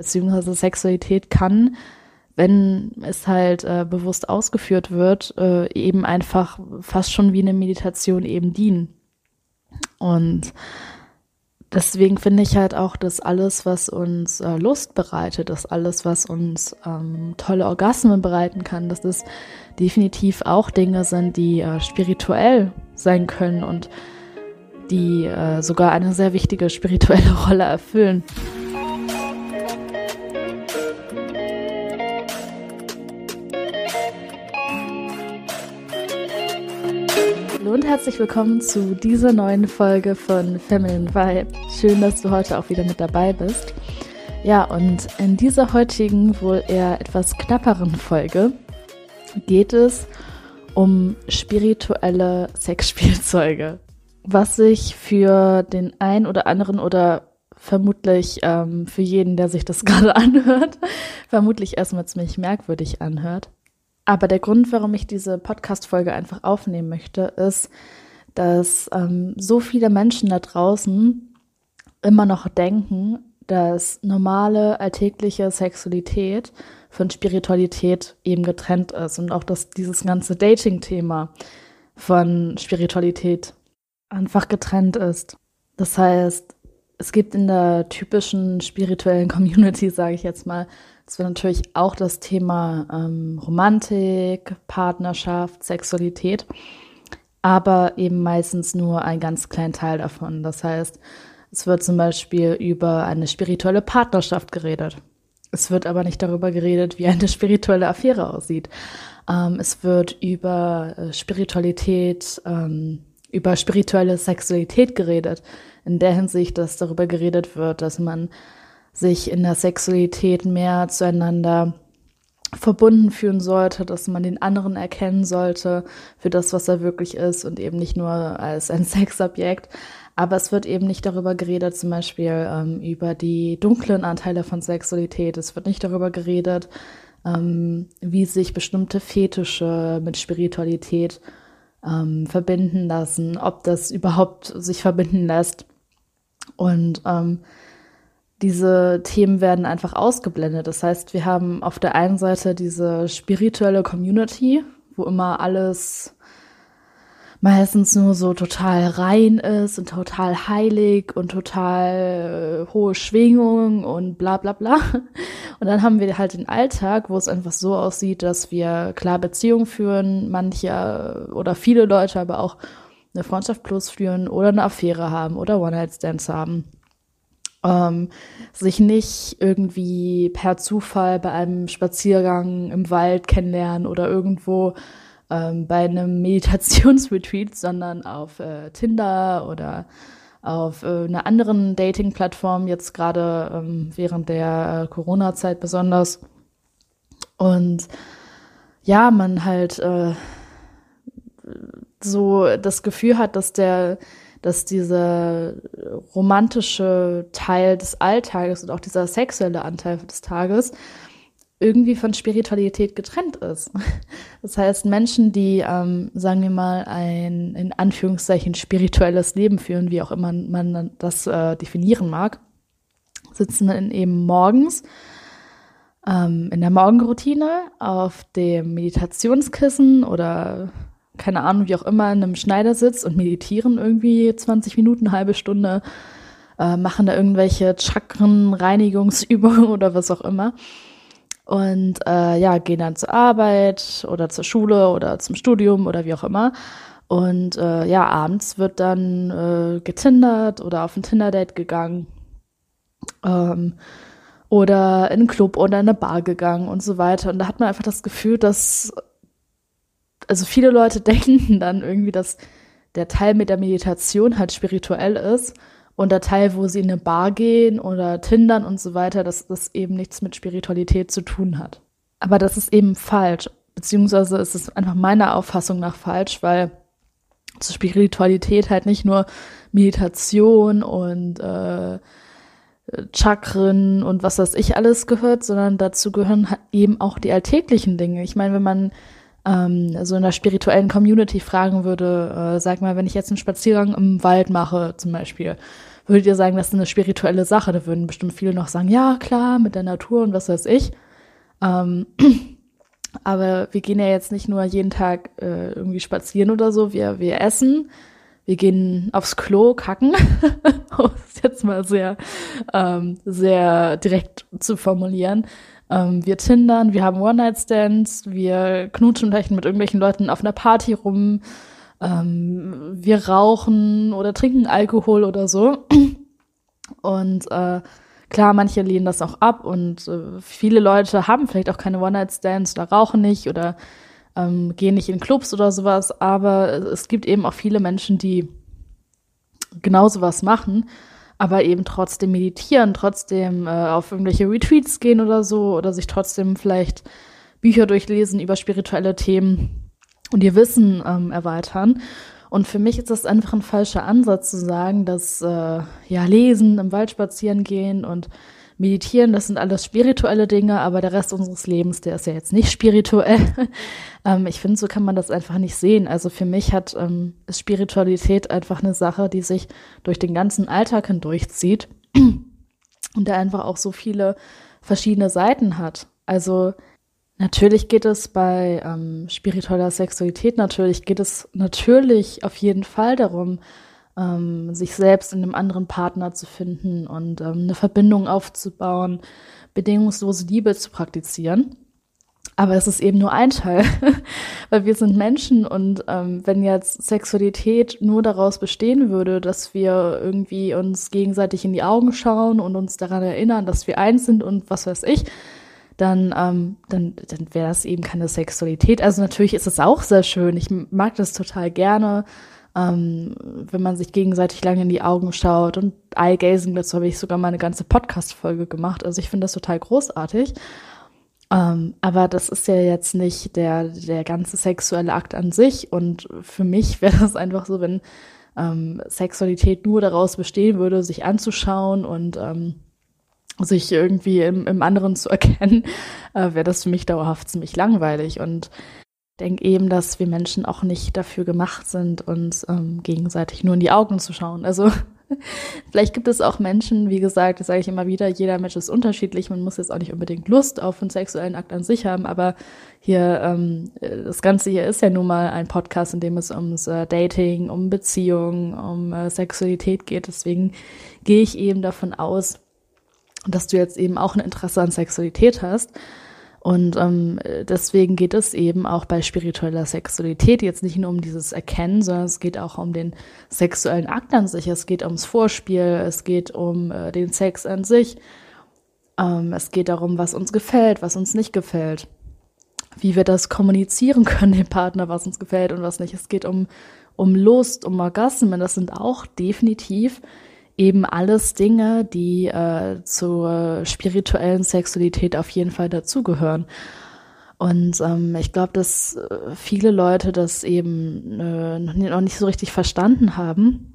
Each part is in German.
beziehungsweise Sexualität kann, wenn es halt äh, bewusst ausgeführt wird, äh, eben einfach fast schon wie eine Meditation eben dienen. Und deswegen finde ich halt auch, dass alles, was uns äh, Lust bereitet, dass alles, was uns ähm, tolle Orgasmen bereiten kann, dass das definitiv auch Dinge sind, die äh, spirituell sein können und die äh, sogar eine sehr wichtige spirituelle Rolle erfüllen. Hallo und herzlich willkommen zu dieser neuen Folge von Feminine Vibe. Schön, dass du heute auch wieder mit dabei bist. Ja, und in dieser heutigen, wohl eher etwas knapperen Folge geht es um spirituelle Sexspielzeuge. Was sich für den ein oder anderen oder vermutlich ähm, für jeden, der sich das gerade anhört, vermutlich erstmal ziemlich merkwürdig anhört. Aber der Grund, warum ich diese Podcast-Folge einfach aufnehmen möchte, ist, dass ähm, so viele Menschen da draußen immer noch denken, dass normale alltägliche Sexualität von Spiritualität eben getrennt ist und auch, dass dieses ganze Dating-Thema von Spiritualität einfach getrennt ist. Das heißt, es gibt in der typischen spirituellen Community, sage ich jetzt mal, es wird natürlich auch das Thema ähm, Romantik, Partnerschaft, Sexualität, aber eben meistens nur ein ganz kleinen Teil davon. Das heißt, es wird zum Beispiel über eine spirituelle Partnerschaft geredet. Es wird aber nicht darüber geredet, wie eine spirituelle Affäre aussieht. Ähm, es wird über äh, Spiritualität, ähm, über spirituelle Sexualität geredet. In der Hinsicht, dass darüber geredet wird, dass man sich in der Sexualität mehr zueinander verbunden fühlen sollte, dass man den anderen erkennen sollte für das, was er wirklich ist und eben nicht nur als ein Sexobjekt. Aber es wird eben nicht darüber geredet, zum Beispiel ähm, über die dunklen Anteile von Sexualität. Es wird nicht darüber geredet, ähm, wie sich bestimmte Fetische mit Spiritualität ähm, verbinden lassen, ob das überhaupt sich verbinden lässt. Und ähm, diese Themen werden einfach ausgeblendet. Das heißt, wir haben auf der einen Seite diese spirituelle Community, wo immer alles meistens nur so total rein ist und total heilig und total äh, hohe Schwingung und bla bla bla. Und dann haben wir halt den Alltag, wo es einfach so aussieht, dass wir klar Beziehungen führen, manche oder viele Leute aber auch eine Freundschaft plus führen oder eine Affäre haben oder One-Night-Stands haben ähm, sich nicht irgendwie per Zufall bei einem Spaziergang im Wald kennenlernen oder irgendwo ähm, bei einem Meditationsretreat, sondern auf äh, Tinder oder auf äh, einer anderen Dating-Plattform, jetzt gerade ähm, während der äh, Corona-Zeit besonders. Und ja, man halt äh, so das Gefühl hat, dass der dass dieser romantische Teil des Alltages und auch dieser sexuelle Anteil des Tages irgendwie von Spiritualität getrennt ist. Das heißt, Menschen, die, ähm, sagen wir mal, ein in Anführungszeichen spirituelles Leben führen, wie auch immer man das äh, definieren mag, sitzen dann eben morgens ähm, in der Morgenroutine auf dem Meditationskissen oder keine Ahnung, wie auch immer, in einem Schneidersitz und meditieren irgendwie 20 Minuten, halbe Stunde, äh, machen da irgendwelche Chakrenreinigungsübungen oder was auch immer. Und äh, ja, gehen dann zur Arbeit oder zur Schule oder zum Studium oder wie auch immer. Und äh, ja, abends wird dann äh, getindert oder auf ein Tinder-Date gegangen. Ähm, oder in einen Club oder in eine Bar gegangen und so weiter. Und da hat man einfach das Gefühl, dass also viele Leute denken dann irgendwie, dass der Teil mit der Meditation halt spirituell ist und der Teil, wo sie in eine Bar gehen oder tindern und so weiter, dass das eben nichts mit Spiritualität zu tun hat. Aber das ist eben falsch, beziehungsweise ist es einfach meiner Auffassung nach falsch, weil zur Spiritualität halt nicht nur Meditation und äh, Chakren und was weiß ich alles gehört, sondern dazu gehören eben auch die alltäglichen Dinge. Ich meine, wenn man ähm, so in der spirituellen Community fragen würde, äh, sag mal, wenn ich jetzt einen Spaziergang im Wald mache zum Beispiel, würdet ihr sagen, das ist eine spirituelle Sache? Da würden bestimmt viele noch sagen, ja, klar, mit der Natur und was weiß ich. Ähm, aber wir gehen ja jetzt nicht nur jeden Tag äh, irgendwie spazieren oder so, wir, wir essen, wir gehen aufs Klo kacken, um es jetzt mal sehr, ähm, sehr direkt zu formulieren. Ähm, wir tindern, wir haben One-Night-Stands, wir knutschen vielleicht mit irgendwelchen Leuten auf einer Party rum, ähm, wir rauchen oder trinken Alkohol oder so. Und äh, klar, manche lehnen das auch ab und äh, viele Leute haben vielleicht auch keine One-Night-Stands oder rauchen nicht oder ähm, gehen nicht in Clubs oder sowas, aber es gibt eben auch viele Menschen, die genau sowas machen, aber eben trotzdem meditieren, trotzdem äh, auf irgendwelche Retreats gehen oder so oder sich trotzdem vielleicht Bücher durchlesen über spirituelle Themen und ihr Wissen ähm, erweitern. Und für mich ist das einfach ein falscher Ansatz zu sagen, dass äh, ja Lesen, im Wald spazieren gehen und Meditieren, das sind alles spirituelle Dinge, aber der Rest unseres Lebens, der ist ja jetzt nicht spirituell. ähm, ich finde, so kann man das einfach nicht sehen. Also für mich hat ähm, ist Spiritualität einfach eine Sache, die sich durch den ganzen Alltag hindurchzieht und der einfach auch so viele verschiedene Seiten hat. Also Natürlich geht es bei ähm, spiritueller Sexualität, natürlich geht es natürlich auf jeden Fall darum, ähm, sich selbst in einem anderen Partner zu finden und ähm, eine Verbindung aufzubauen, bedingungslose Liebe zu praktizieren. Aber es ist eben nur ein Teil, weil wir sind Menschen und ähm, wenn jetzt Sexualität nur daraus bestehen würde, dass wir irgendwie uns gegenseitig in die Augen schauen und uns daran erinnern, dass wir eins sind und was weiß ich, dann, ähm, dann, dann wäre das eben keine Sexualität. Also natürlich ist es auch sehr schön. Ich mag das total gerne ähm, wenn man sich gegenseitig lange in die Augen schaut. Und Eye-Gazing, dazu habe ich sogar mal eine ganze Podcast-Folge gemacht. Also ich finde das total großartig. Ähm, aber das ist ja jetzt nicht der, der ganze sexuelle Akt an sich. Und für mich wäre das einfach so, wenn ähm, Sexualität nur daraus bestehen würde, sich anzuschauen und ähm, sich irgendwie im, im anderen zu erkennen, äh, wäre das für mich dauerhaft ziemlich langweilig. Und denke eben, dass wir Menschen auch nicht dafür gemacht sind, uns ähm, gegenseitig nur in die Augen zu schauen. Also vielleicht gibt es auch Menschen, wie gesagt, das sage ich immer wieder, jeder Mensch ist unterschiedlich. Man muss jetzt auch nicht unbedingt Lust auf einen sexuellen Akt an sich haben, aber hier, ähm, das Ganze hier ist ja nun mal ein Podcast, in dem es ums äh, Dating, um Beziehungen, um äh, Sexualität geht. Deswegen gehe ich eben davon aus, dass du jetzt eben auch ein Interesse an Sexualität hast. Und ähm, deswegen geht es eben auch bei spiritueller Sexualität jetzt nicht nur um dieses Erkennen, sondern es geht auch um den sexuellen Akt an sich. Es geht ums Vorspiel, es geht um äh, den Sex an sich. Ähm, es geht darum, was uns gefällt, was uns nicht gefällt. Wie wir das kommunizieren können, dem Partner, was uns gefällt und was nicht. Es geht um, um Lust, um Orgasmen. Das sind auch definitiv eben alles Dinge, die äh, zur spirituellen Sexualität auf jeden Fall dazugehören. Und ähm, ich glaube, dass äh, viele Leute das eben äh, noch nicht so richtig verstanden haben,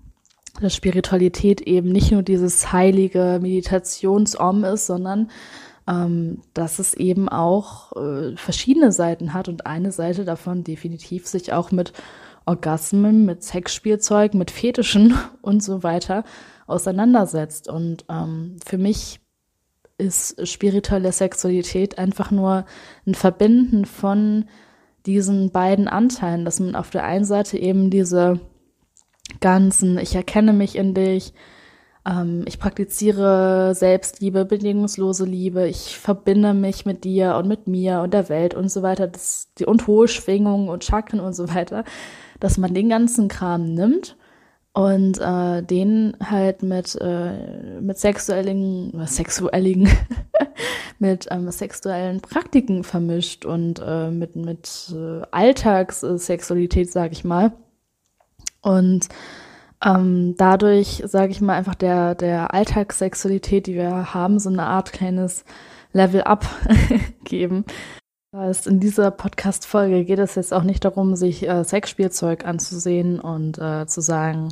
dass Spiritualität eben nicht nur dieses heilige Meditationsom ist, sondern ähm, dass es eben auch äh, verschiedene Seiten hat und eine Seite davon definitiv sich auch mit Orgasmen, mit Sexspielzeug, mit Fetischen und so weiter auseinandersetzt. Und ähm, für mich ist spirituelle Sexualität einfach nur ein Verbinden von diesen beiden Anteilen, dass man auf der einen Seite eben diese ganzen, ich erkenne mich in dich, ähm, ich praktiziere Selbstliebe, bedingungslose Liebe, ich verbinde mich mit dir und mit mir und der Welt und so weiter, das, die, und hohe Schwingungen und Chakren und so weiter, dass man den ganzen Kram nimmt und äh, den halt mit äh, mit sexuellen sexuellen mit ähm, sexuellen Praktiken vermischt und äh, mit mit äh, Alltagssexualität sage ich mal. Und ähm, dadurch sage ich mal einfach der der Alltagssexualität die wir haben so eine Art kleines Level up geben heißt, in dieser Podcast-Folge geht es jetzt auch nicht darum, sich äh, Sexspielzeug anzusehen und äh, zu sagen,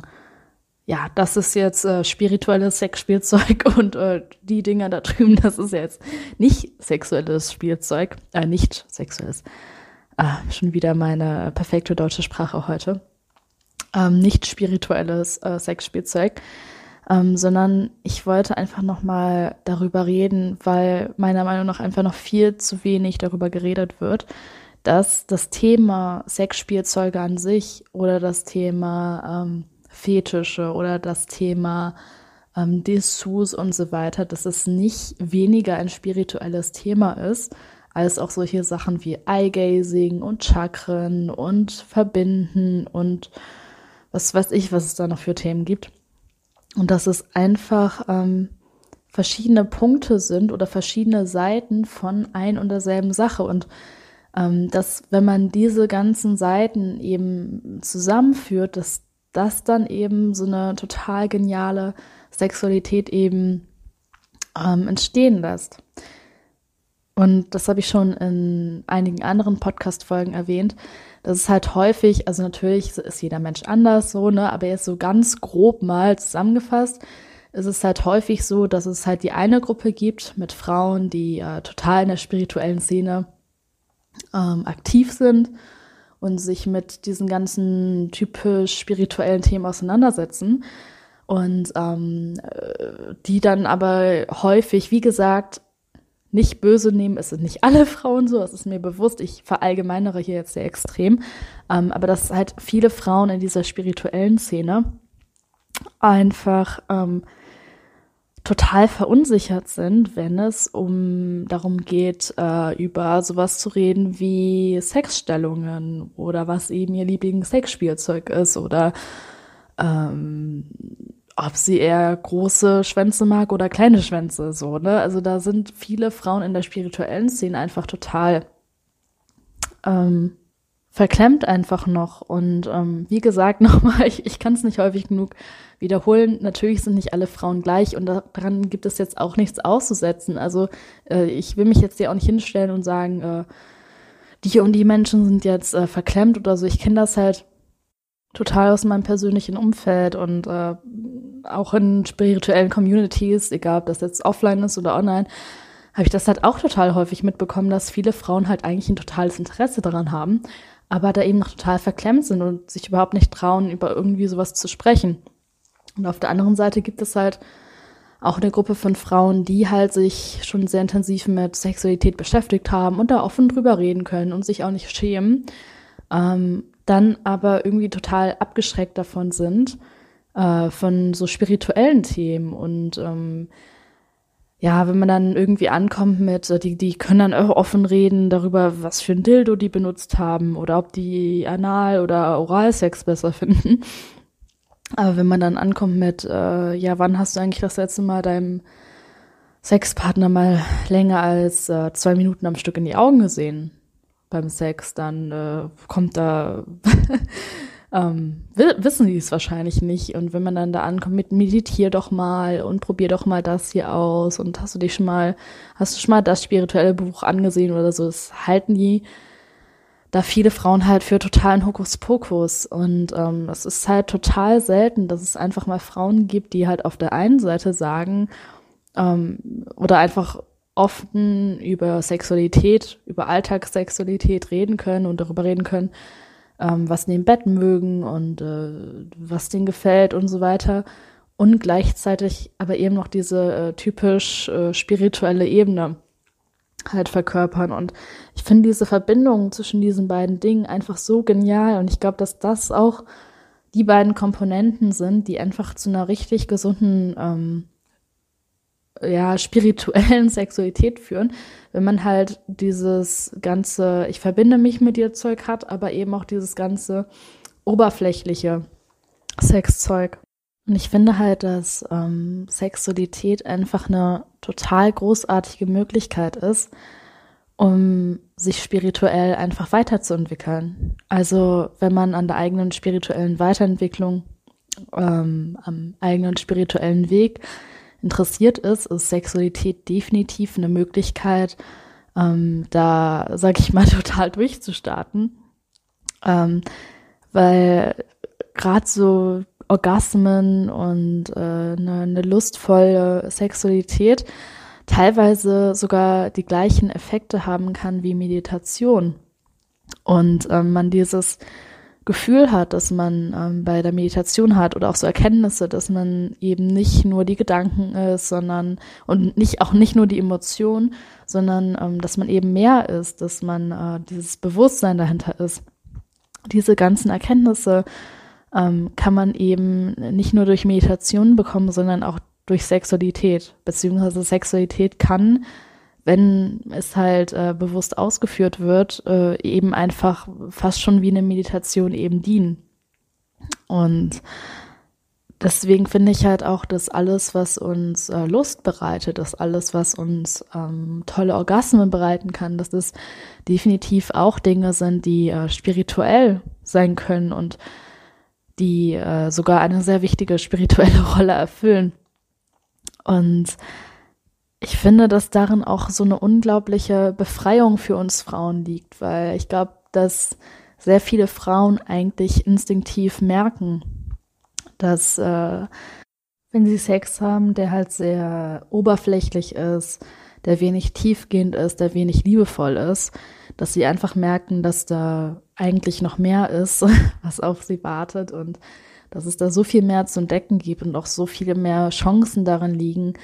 ja, das ist jetzt äh, spirituelles Sexspielzeug und äh, die Dinger da drüben, das ist jetzt nicht sexuelles Spielzeug, äh, nicht sexuelles. Ah, schon wieder meine perfekte deutsche Sprache heute. Ähm, nicht spirituelles äh, Sexspielzeug. Ähm, sondern ich wollte einfach nochmal darüber reden, weil meiner Meinung nach einfach noch viel zu wenig darüber geredet wird, dass das Thema Sexspielzeuge an sich oder das Thema ähm, Fetische oder das Thema ähm, Dessous und so weiter, dass es nicht weniger ein spirituelles Thema ist, als auch solche Sachen wie Eye-Gazing und Chakren und Verbinden und was weiß ich, was es da noch für Themen gibt. Und dass es einfach ähm, verschiedene Punkte sind oder verschiedene Seiten von ein und derselben Sache. Und ähm, dass, wenn man diese ganzen Seiten eben zusammenführt, dass das dann eben so eine total geniale Sexualität eben ähm, entstehen lässt. Und das habe ich schon in einigen anderen Podcast-Folgen erwähnt. Das ist halt häufig, also natürlich ist jeder Mensch anders so, ne, aber jetzt so ganz grob mal zusammengefasst, ist es halt häufig so, dass es halt die eine Gruppe gibt mit Frauen, die äh, total in der spirituellen Szene ähm, aktiv sind und sich mit diesen ganzen typisch spirituellen Themen auseinandersetzen. Und ähm, äh, die dann aber häufig, wie gesagt, nicht böse nehmen. Es sind nicht alle Frauen so, das ist mir bewusst. Ich verallgemeinere hier jetzt sehr extrem. Ähm, aber dass halt viele Frauen in dieser spirituellen Szene einfach ähm, total verunsichert sind, wenn es um darum geht, äh, über sowas zu reden wie Sexstellungen oder was eben ihr Lieblings-Sexspielzeug ist oder ähm, ob sie eher große Schwänze mag oder kleine Schwänze, so, ne? Also da sind viele Frauen in der spirituellen Szene einfach total ähm, verklemmt einfach noch. Und ähm, wie gesagt, nochmal, ich, ich kann es nicht häufig genug wiederholen. Natürlich sind nicht alle Frauen gleich und daran gibt es jetzt auch nichts auszusetzen. Also äh, ich will mich jetzt hier auch nicht hinstellen und sagen, äh, die und die Menschen sind jetzt äh, verklemmt oder so. Ich kenne das halt total aus meinem persönlichen Umfeld und äh, auch in spirituellen Communities, egal ob das jetzt offline ist oder online, habe ich das halt auch total häufig mitbekommen, dass viele Frauen halt eigentlich ein totales Interesse daran haben, aber da eben noch total verklemmt sind und sich überhaupt nicht trauen, über irgendwie sowas zu sprechen. Und auf der anderen Seite gibt es halt auch eine Gruppe von Frauen, die halt sich schon sehr intensiv mit Sexualität beschäftigt haben und da offen drüber reden können und sich auch nicht schämen. Ähm, dann aber irgendwie total abgeschreckt davon sind, äh, von so spirituellen Themen und ähm, ja, wenn man dann irgendwie ankommt mit, äh, die, die können dann offen reden darüber, was für ein Dildo die benutzt haben oder ob die Anal- oder Oralsex besser finden. Aber wenn man dann ankommt mit, äh, ja, wann hast du eigentlich das letzte Mal deinem Sexpartner mal länger als äh, zwei Minuten am Stück in die Augen gesehen? beim Sex, dann äh, kommt da, ähm, wissen die es wahrscheinlich nicht. Und wenn man dann da ankommt mit meditier doch mal und probier doch mal das hier aus und hast du dich schon mal, hast du schon mal das spirituelle Buch angesehen oder so, das halten die da viele Frauen halt für totalen Hokuspokus. Und ähm, es ist halt total selten, dass es einfach mal Frauen gibt, die halt auf der einen Seite sagen, ähm, oder einfach offen über Sexualität, über Alltagssexualität reden können und darüber reden können, ähm, was im Bett mögen und äh, was denen gefällt und so weiter. Und gleichzeitig aber eben noch diese äh, typisch äh, spirituelle Ebene halt verkörpern. Und ich finde diese Verbindung zwischen diesen beiden Dingen einfach so genial. Und ich glaube, dass das auch die beiden Komponenten sind, die einfach zu einer richtig gesunden ähm, ja, spirituellen Sexualität führen, wenn man halt dieses ganze, ich verbinde mich mit dir Zeug hat, aber eben auch dieses ganze oberflächliche Sexzeug. Und ich finde halt, dass ähm, Sexualität einfach eine total großartige Möglichkeit ist, um sich spirituell einfach weiterzuentwickeln. Also wenn man an der eigenen spirituellen Weiterentwicklung, ähm, am eigenen spirituellen Weg interessiert ist, ist Sexualität definitiv eine Möglichkeit, ähm, da, sag ich mal, total durchzustarten. Ähm, weil gerade so Orgasmen und äh, eine, eine lustvolle Sexualität teilweise sogar die gleichen Effekte haben kann wie Meditation. Und ähm, man dieses Gefühl hat, dass man ähm, bei der Meditation hat oder auch so Erkenntnisse, dass man eben nicht nur die Gedanken ist, sondern und nicht auch nicht nur die Emotion, sondern ähm, dass man eben mehr ist, dass man äh, dieses Bewusstsein dahinter ist. Diese ganzen Erkenntnisse ähm, kann man eben nicht nur durch Meditation bekommen, sondern auch durch Sexualität, beziehungsweise Sexualität kann wenn es halt äh, bewusst ausgeführt wird, äh, eben einfach fast schon wie eine Meditation eben dienen. Und deswegen finde ich halt auch, dass alles, was uns äh, Lust bereitet, dass alles, was uns ähm, tolle Orgasmen bereiten kann, dass das definitiv auch Dinge sind, die äh, spirituell sein können und die äh, sogar eine sehr wichtige spirituelle Rolle erfüllen. Und ich finde, dass darin auch so eine unglaubliche Befreiung für uns Frauen liegt, weil ich glaube, dass sehr viele Frauen eigentlich instinktiv merken, dass äh, wenn sie Sex haben, der halt sehr oberflächlich ist, der wenig tiefgehend ist, der wenig liebevoll ist, dass sie einfach merken, dass da eigentlich noch mehr ist, was auf sie wartet und dass es da so viel mehr zu entdecken gibt und auch so viele mehr Chancen darin liegen,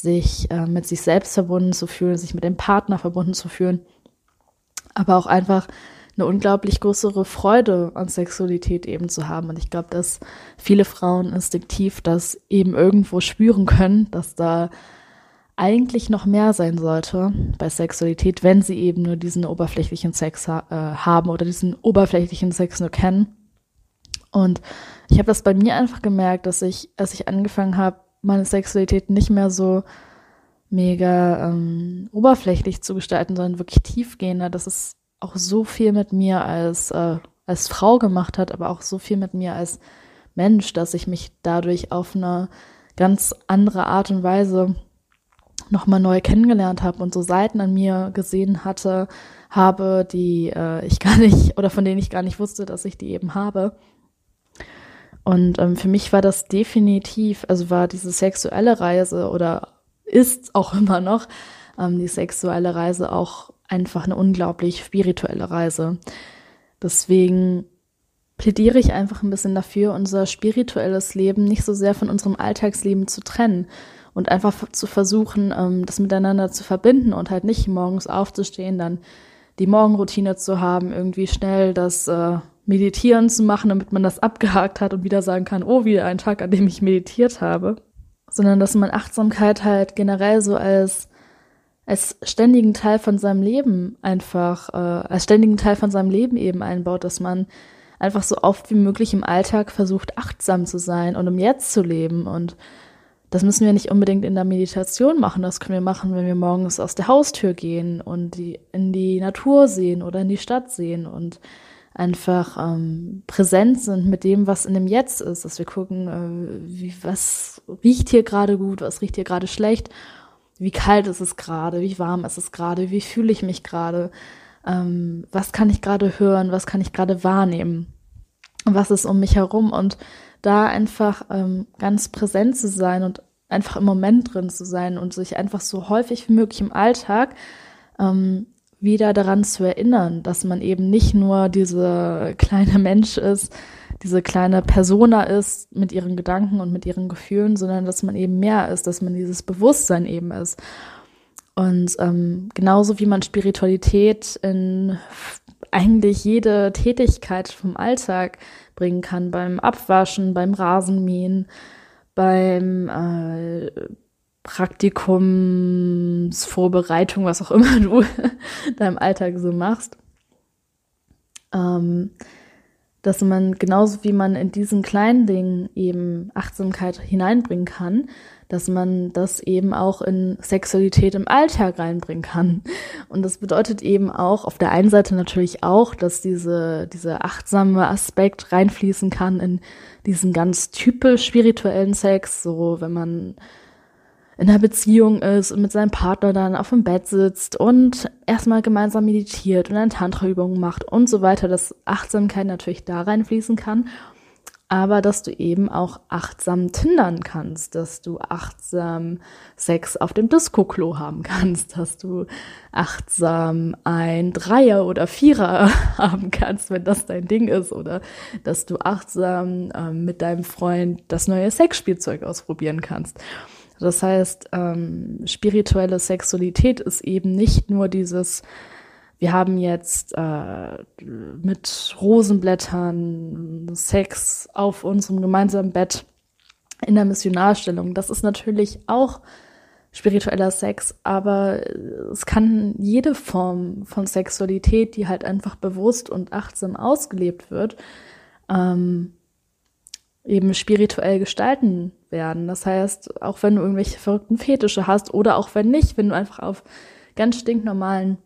sich äh, mit sich selbst verbunden zu fühlen, sich mit dem Partner verbunden zu fühlen, aber auch einfach eine unglaublich größere Freude an Sexualität eben zu haben. Und ich glaube, dass viele Frauen instinktiv das eben irgendwo spüren können, dass da eigentlich noch mehr sein sollte bei Sexualität, wenn sie eben nur diesen oberflächlichen Sex ha äh, haben oder diesen oberflächlichen Sex nur kennen. Und ich habe das bei mir einfach gemerkt, dass ich, als ich angefangen habe, meine Sexualität nicht mehr so mega ähm, oberflächlich zu gestalten, sondern wirklich tiefgehender, dass es auch so viel mit mir als, äh, als Frau gemacht hat, aber auch so viel mit mir als Mensch, dass ich mich dadurch auf eine ganz andere Art und Weise nochmal neu kennengelernt habe und so Seiten an mir gesehen hatte, habe, die äh, ich gar nicht oder von denen ich gar nicht wusste, dass ich die eben habe. Und ähm, für mich war das definitiv, also war diese sexuelle Reise oder ist auch immer noch ähm, die sexuelle Reise auch einfach eine unglaublich spirituelle Reise. Deswegen plädiere ich einfach ein bisschen dafür, unser spirituelles Leben nicht so sehr von unserem Alltagsleben zu trennen und einfach zu versuchen, ähm, das miteinander zu verbinden und halt nicht morgens aufzustehen, dann die Morgenroutine zu haben, irgendwie schnell das äh, Meditieren zu machen, damit man das abgehakt hat und wieder sagen kann, oh, wieder ein Tag, an dem ich meditiert habe. Sondern dass man Achtsamkeit halt generell so als, als ständigen Teil von seinem Leben einfach, äh, als ständigen Teil von seinem Leben eben einbaut, dass man einfach so oft wie möglich im Alltag versucht, achtsam zu sein und im Jetzt zu leben. Und das müssen wir nicht unbedingt in der Meditation machen. Das können wir machen, wenn wir morgens aus der Haustür gehen und die, in die Natur sehen oder in die Stadt sehen und einfach ähm, präsent sind mit dem, was in dem Jetzt ist, dass wir gucken, äh, wie, was riecht hier gerade gut, was riecht hier gerade schlecht, wie kalt ist es gerade, wie warm ist es gerade, wie fühle ich mich gerade, ähm, was kann ich gerade hören, was kann ich gerade wahrnehmen, was ist um mich herum und da einfach ähm, ganz präsent zu sein und einfach im Moment drin zu sein und sich einfach so häufig wie möglich im Alltag ähm, wieder daran zu erinnern, dass man eben nicht nur diese kleine Mensch ist, diese kleine Persona ist mit ihren Gedanken und mit ihren Gefühlen, sondern dass man eben mehr ist, dass man dieses Bewusstsein eben ist. Und ähm, genauso wie man Spiritualität in eigentlich jede Tätigkeit vom Alltag bringen kann, beim Abwaschen, beim Rasenmähen, beim äh, Praktikumsvorbereitung, was auch immer du da im Alltag so machst. Ähm, dass man genauso wie man in diesen kleinen Dingen eben Achtsamkeit hineinbringen kann, dass man das eben auch in Sexualität im Alltag reinbringen kann. Und das bedeutet eben auch auf der einen Seite natürlich auch, dass diese, dieser achtsame Aspekt reinfließen kann in diesen ganz typisch spirituellen Sex, so wenn man in einer Beziehung ist und mit seinem Partner dann auf dem Bett sitzt und erstmal gemeinsam meditiert und dann Tantra-Übungen macht und so weiter, dass Achtsamkeit natürlich da reinfließen kann. aber dass du eben auch achtsam tindern kannst, dass du achtsam Sex auf dem Disco-Klo haben kannst, dass du achtsam ein Dreier oder Vierer haben kannst, wenn das dein Ding ist, oder dass du achtsam ähm, mit deinem Freund das neue Sexspielzeug ausprobieren kannst. Das heißt, ähm, spirituelle Sexualität ist eben nicht nur dieses wir haben jetzt äh, mit Rosenblättern Sex auf unserem gemeinsamen Bett in der Missionarstellung. Das ist natürlich auch spiritueller Sex, aber es kann jede Form von Sexualität, die halt einfach bewusst und achtsam ausgelebt wird, ähm, eben spirituell gestalten werden. Das heißt, auch wenn du irgendwelche verrückten Fetische hast oder auch wenn nicht, wenn du einfach auf ganz stinknormalen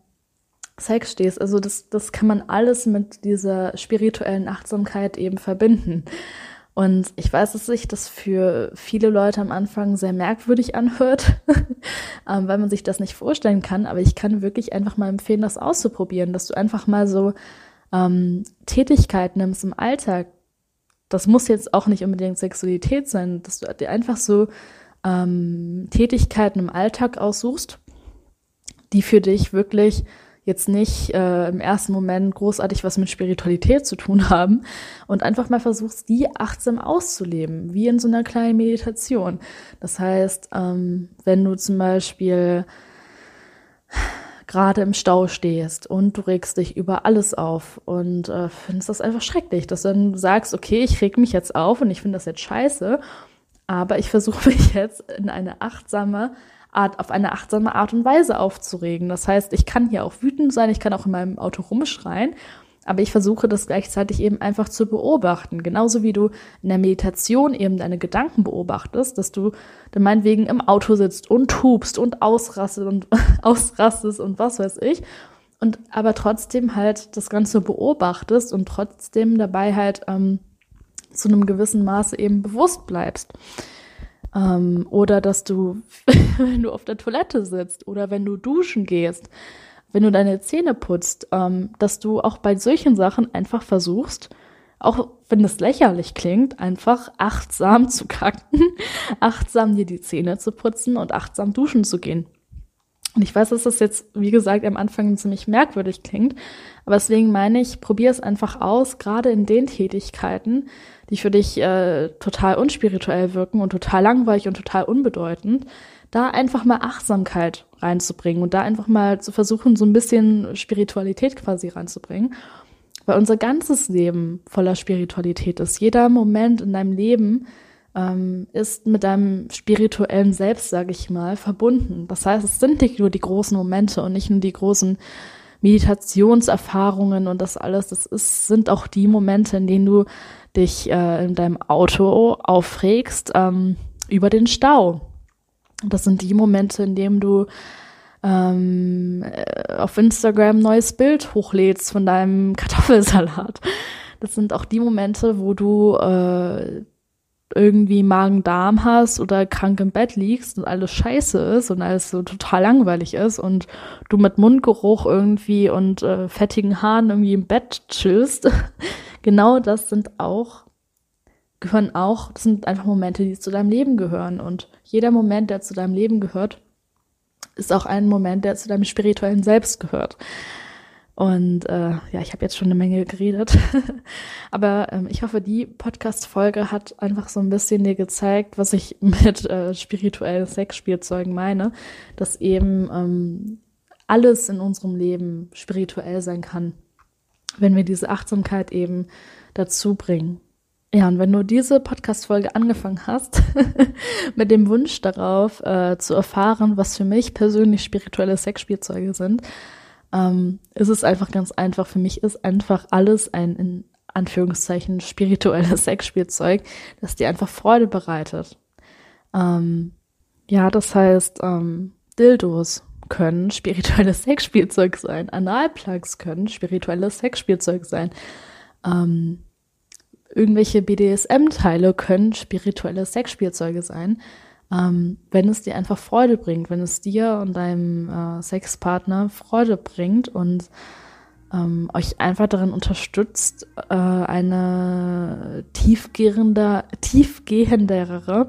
Sex stehst. Also das, das kann man alles mit dieser spirituellen Achtsamkeit eben verbinden. Und ich weiß, dass sich das für viele Leute am Anfang sehr merkwürdig anhört, ähm, weil man sich das nicht vorstellen kann. Aber ich kann wirklich einfach mal empfehlen, das auszuprobieren, dass du einfach mal so ähm, Tätigkeit nimmst im Alltag. Das muss jetzt auch nicht unbedingt Sexualität sein, dass du dir einfach so ähm, Tätigkeiten im Alltag aussuchst, die für dich wirklich jetzt nicht äh, im ersten Moment großartig was mit Spiritualität zu tun haben und einfach mal versuchst, die achtsam auszuleben, wie in so einer kleinen Meditation. Das heißt, ähm, wenn du zum Beispiel gerade im Stau stehst und du regst dich über alles auf und äh, findest das einfach schrecklich, dass du dann sagst, okay, ich reg mich jetzt auf und ich finde das jetzt scheiße, aber ich versuche mich jetzt in eine achtsame Art, auf eine achtsame Art und Weise aufzuregen. Das heißt, ich kann hier auch wütend sein, ich kann auch in meinem Auto rumschreien, aber ich versuche das gleichzeitig eben einfach zu beobachten. Genauso wie du in der Meditation eben deine Gedanken beobachtest, dass du dann meinetwegen im Auto sitzt und tubst und ausrastest und ausrastest und was weiß ich. Und aber trotzdem halt das Ganze beobachtest und trotzdem dabei halt ähm, zu einem gewissen Maße eben bewusst bleibst. Ähm, oder dass du, wenn du auf der Toilette sitzt oder wenn du duschen gehst, wenn du deine Zähne putzt, ähm, dass du auch bei solchen Sachen einfach versuchst, auch wenn es lächerlich klingt, einfach achtsam zu kacken, achtsam dir die Zähne zu putzen und achtsam duschen zu gehen. Und ich weiß, dass das jetzt, wie gesagt, am Anfang ziemlich merkwürdig klingt, aber deswegen meine ich, probier es einfach aus, gerade in den Tätigkeiten, die für dich äh, total unspirituell wirken und total langweilig und total unbedeutend, da einfach mal Achtsamkeit reinzubringen und da einfach mal zu versuchen, so ein bisschen Spiritualität quasi reinzubringen. Weil unser ganzes Leben voller Spiritualität ist. Jeder Moment in deinem Leben ähm, ist mit deinem spirituellen Selbst, sage ich mal, verbunden. Das heißt, es sind nicht nur die großen Momente und nicht nur die großen Meditationserfahrungen und das alles. Das ist, sind auch die Momente, in denen du dich äh, in deinem Auto aufregst ähm, über den Stau. Das sind die Momente, in denen du ähm, äh, auf Instagram ein neues Bild hochlädst von deinem Kartoffelsalat. Das sind auch die Momente, wo du äh, irgendwie Magen-Darm hast oder krank im Bett liegst und alles scheiße ist und alles so total langweilig ist und du mit Mundgeruch irgendwie und äh, fettigen Haaren irgendwie im Bett chillst. genau das sind auch, gehören auch, das sind einfach Momente, die zu deinem Leben gehören. Und jeder Moment, der zu deinem Leben gehört, ist auch ein Moment, der zu deinem spirituellen Selbst gehört. Und äh, ja, ich habe jetzt schon eine Menge geredet. Aber ähm, ich hoffe, die Podcast-Folge hat einfach so ein bisschen dir gezeigt, was ich mit äh, spirituellen Sexspielzeugen meine. Dass eben ähm, alles in unserem Leben spirituell sein kann, wenn wir diese Achtsamkeit eben dazu bringen. Ja, und wenn du diese Podcast-Folge angefangen hast, mit dem Wunsch darauf äh, zu erfahren, was für mich persönlich spirituelle Sexspielzeuge sind, ähm, ist es einfach ganz einfach. Für mich ist einfach alles ein, in Anführungszeichen, spirituelles Sexspielzeug, das dir einfach Freude bereitet. Ähm, ja, das heißt, ähm, Dildos können spirituelles Sexspielzeug sein, Analplugs können spirituelles Sexspielzeug sein. Ähm, irgendwelche BDSM-Teile können spirituelle Sexspielzeuge sein ähm, wenn es dir einfach Freude bringt, wenn es dir und deinem äh, Sexpartner Freude bringt und ähm, euch einfach darin unterstützt, äh, eine tiefgehende, tiefgehendere,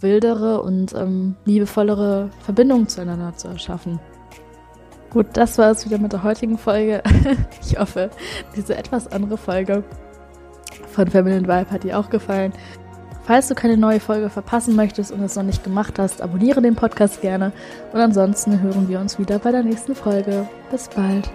wildere und ähm, liebevollere Verbindung zueinander zu erschaffen. Gut, das war es wieder mit der heutigen Folge. ich hoffe, diese etwas andere Folge von Feminine Vibe hat dir auch gefallen. Falls du keine neue Folge verpassen möchtest und es noch nicht gemacht hast, abonniere den Podcast gerne. Und ansonsten hören wir uns wieder bei der nächsten Folge. Bis bald.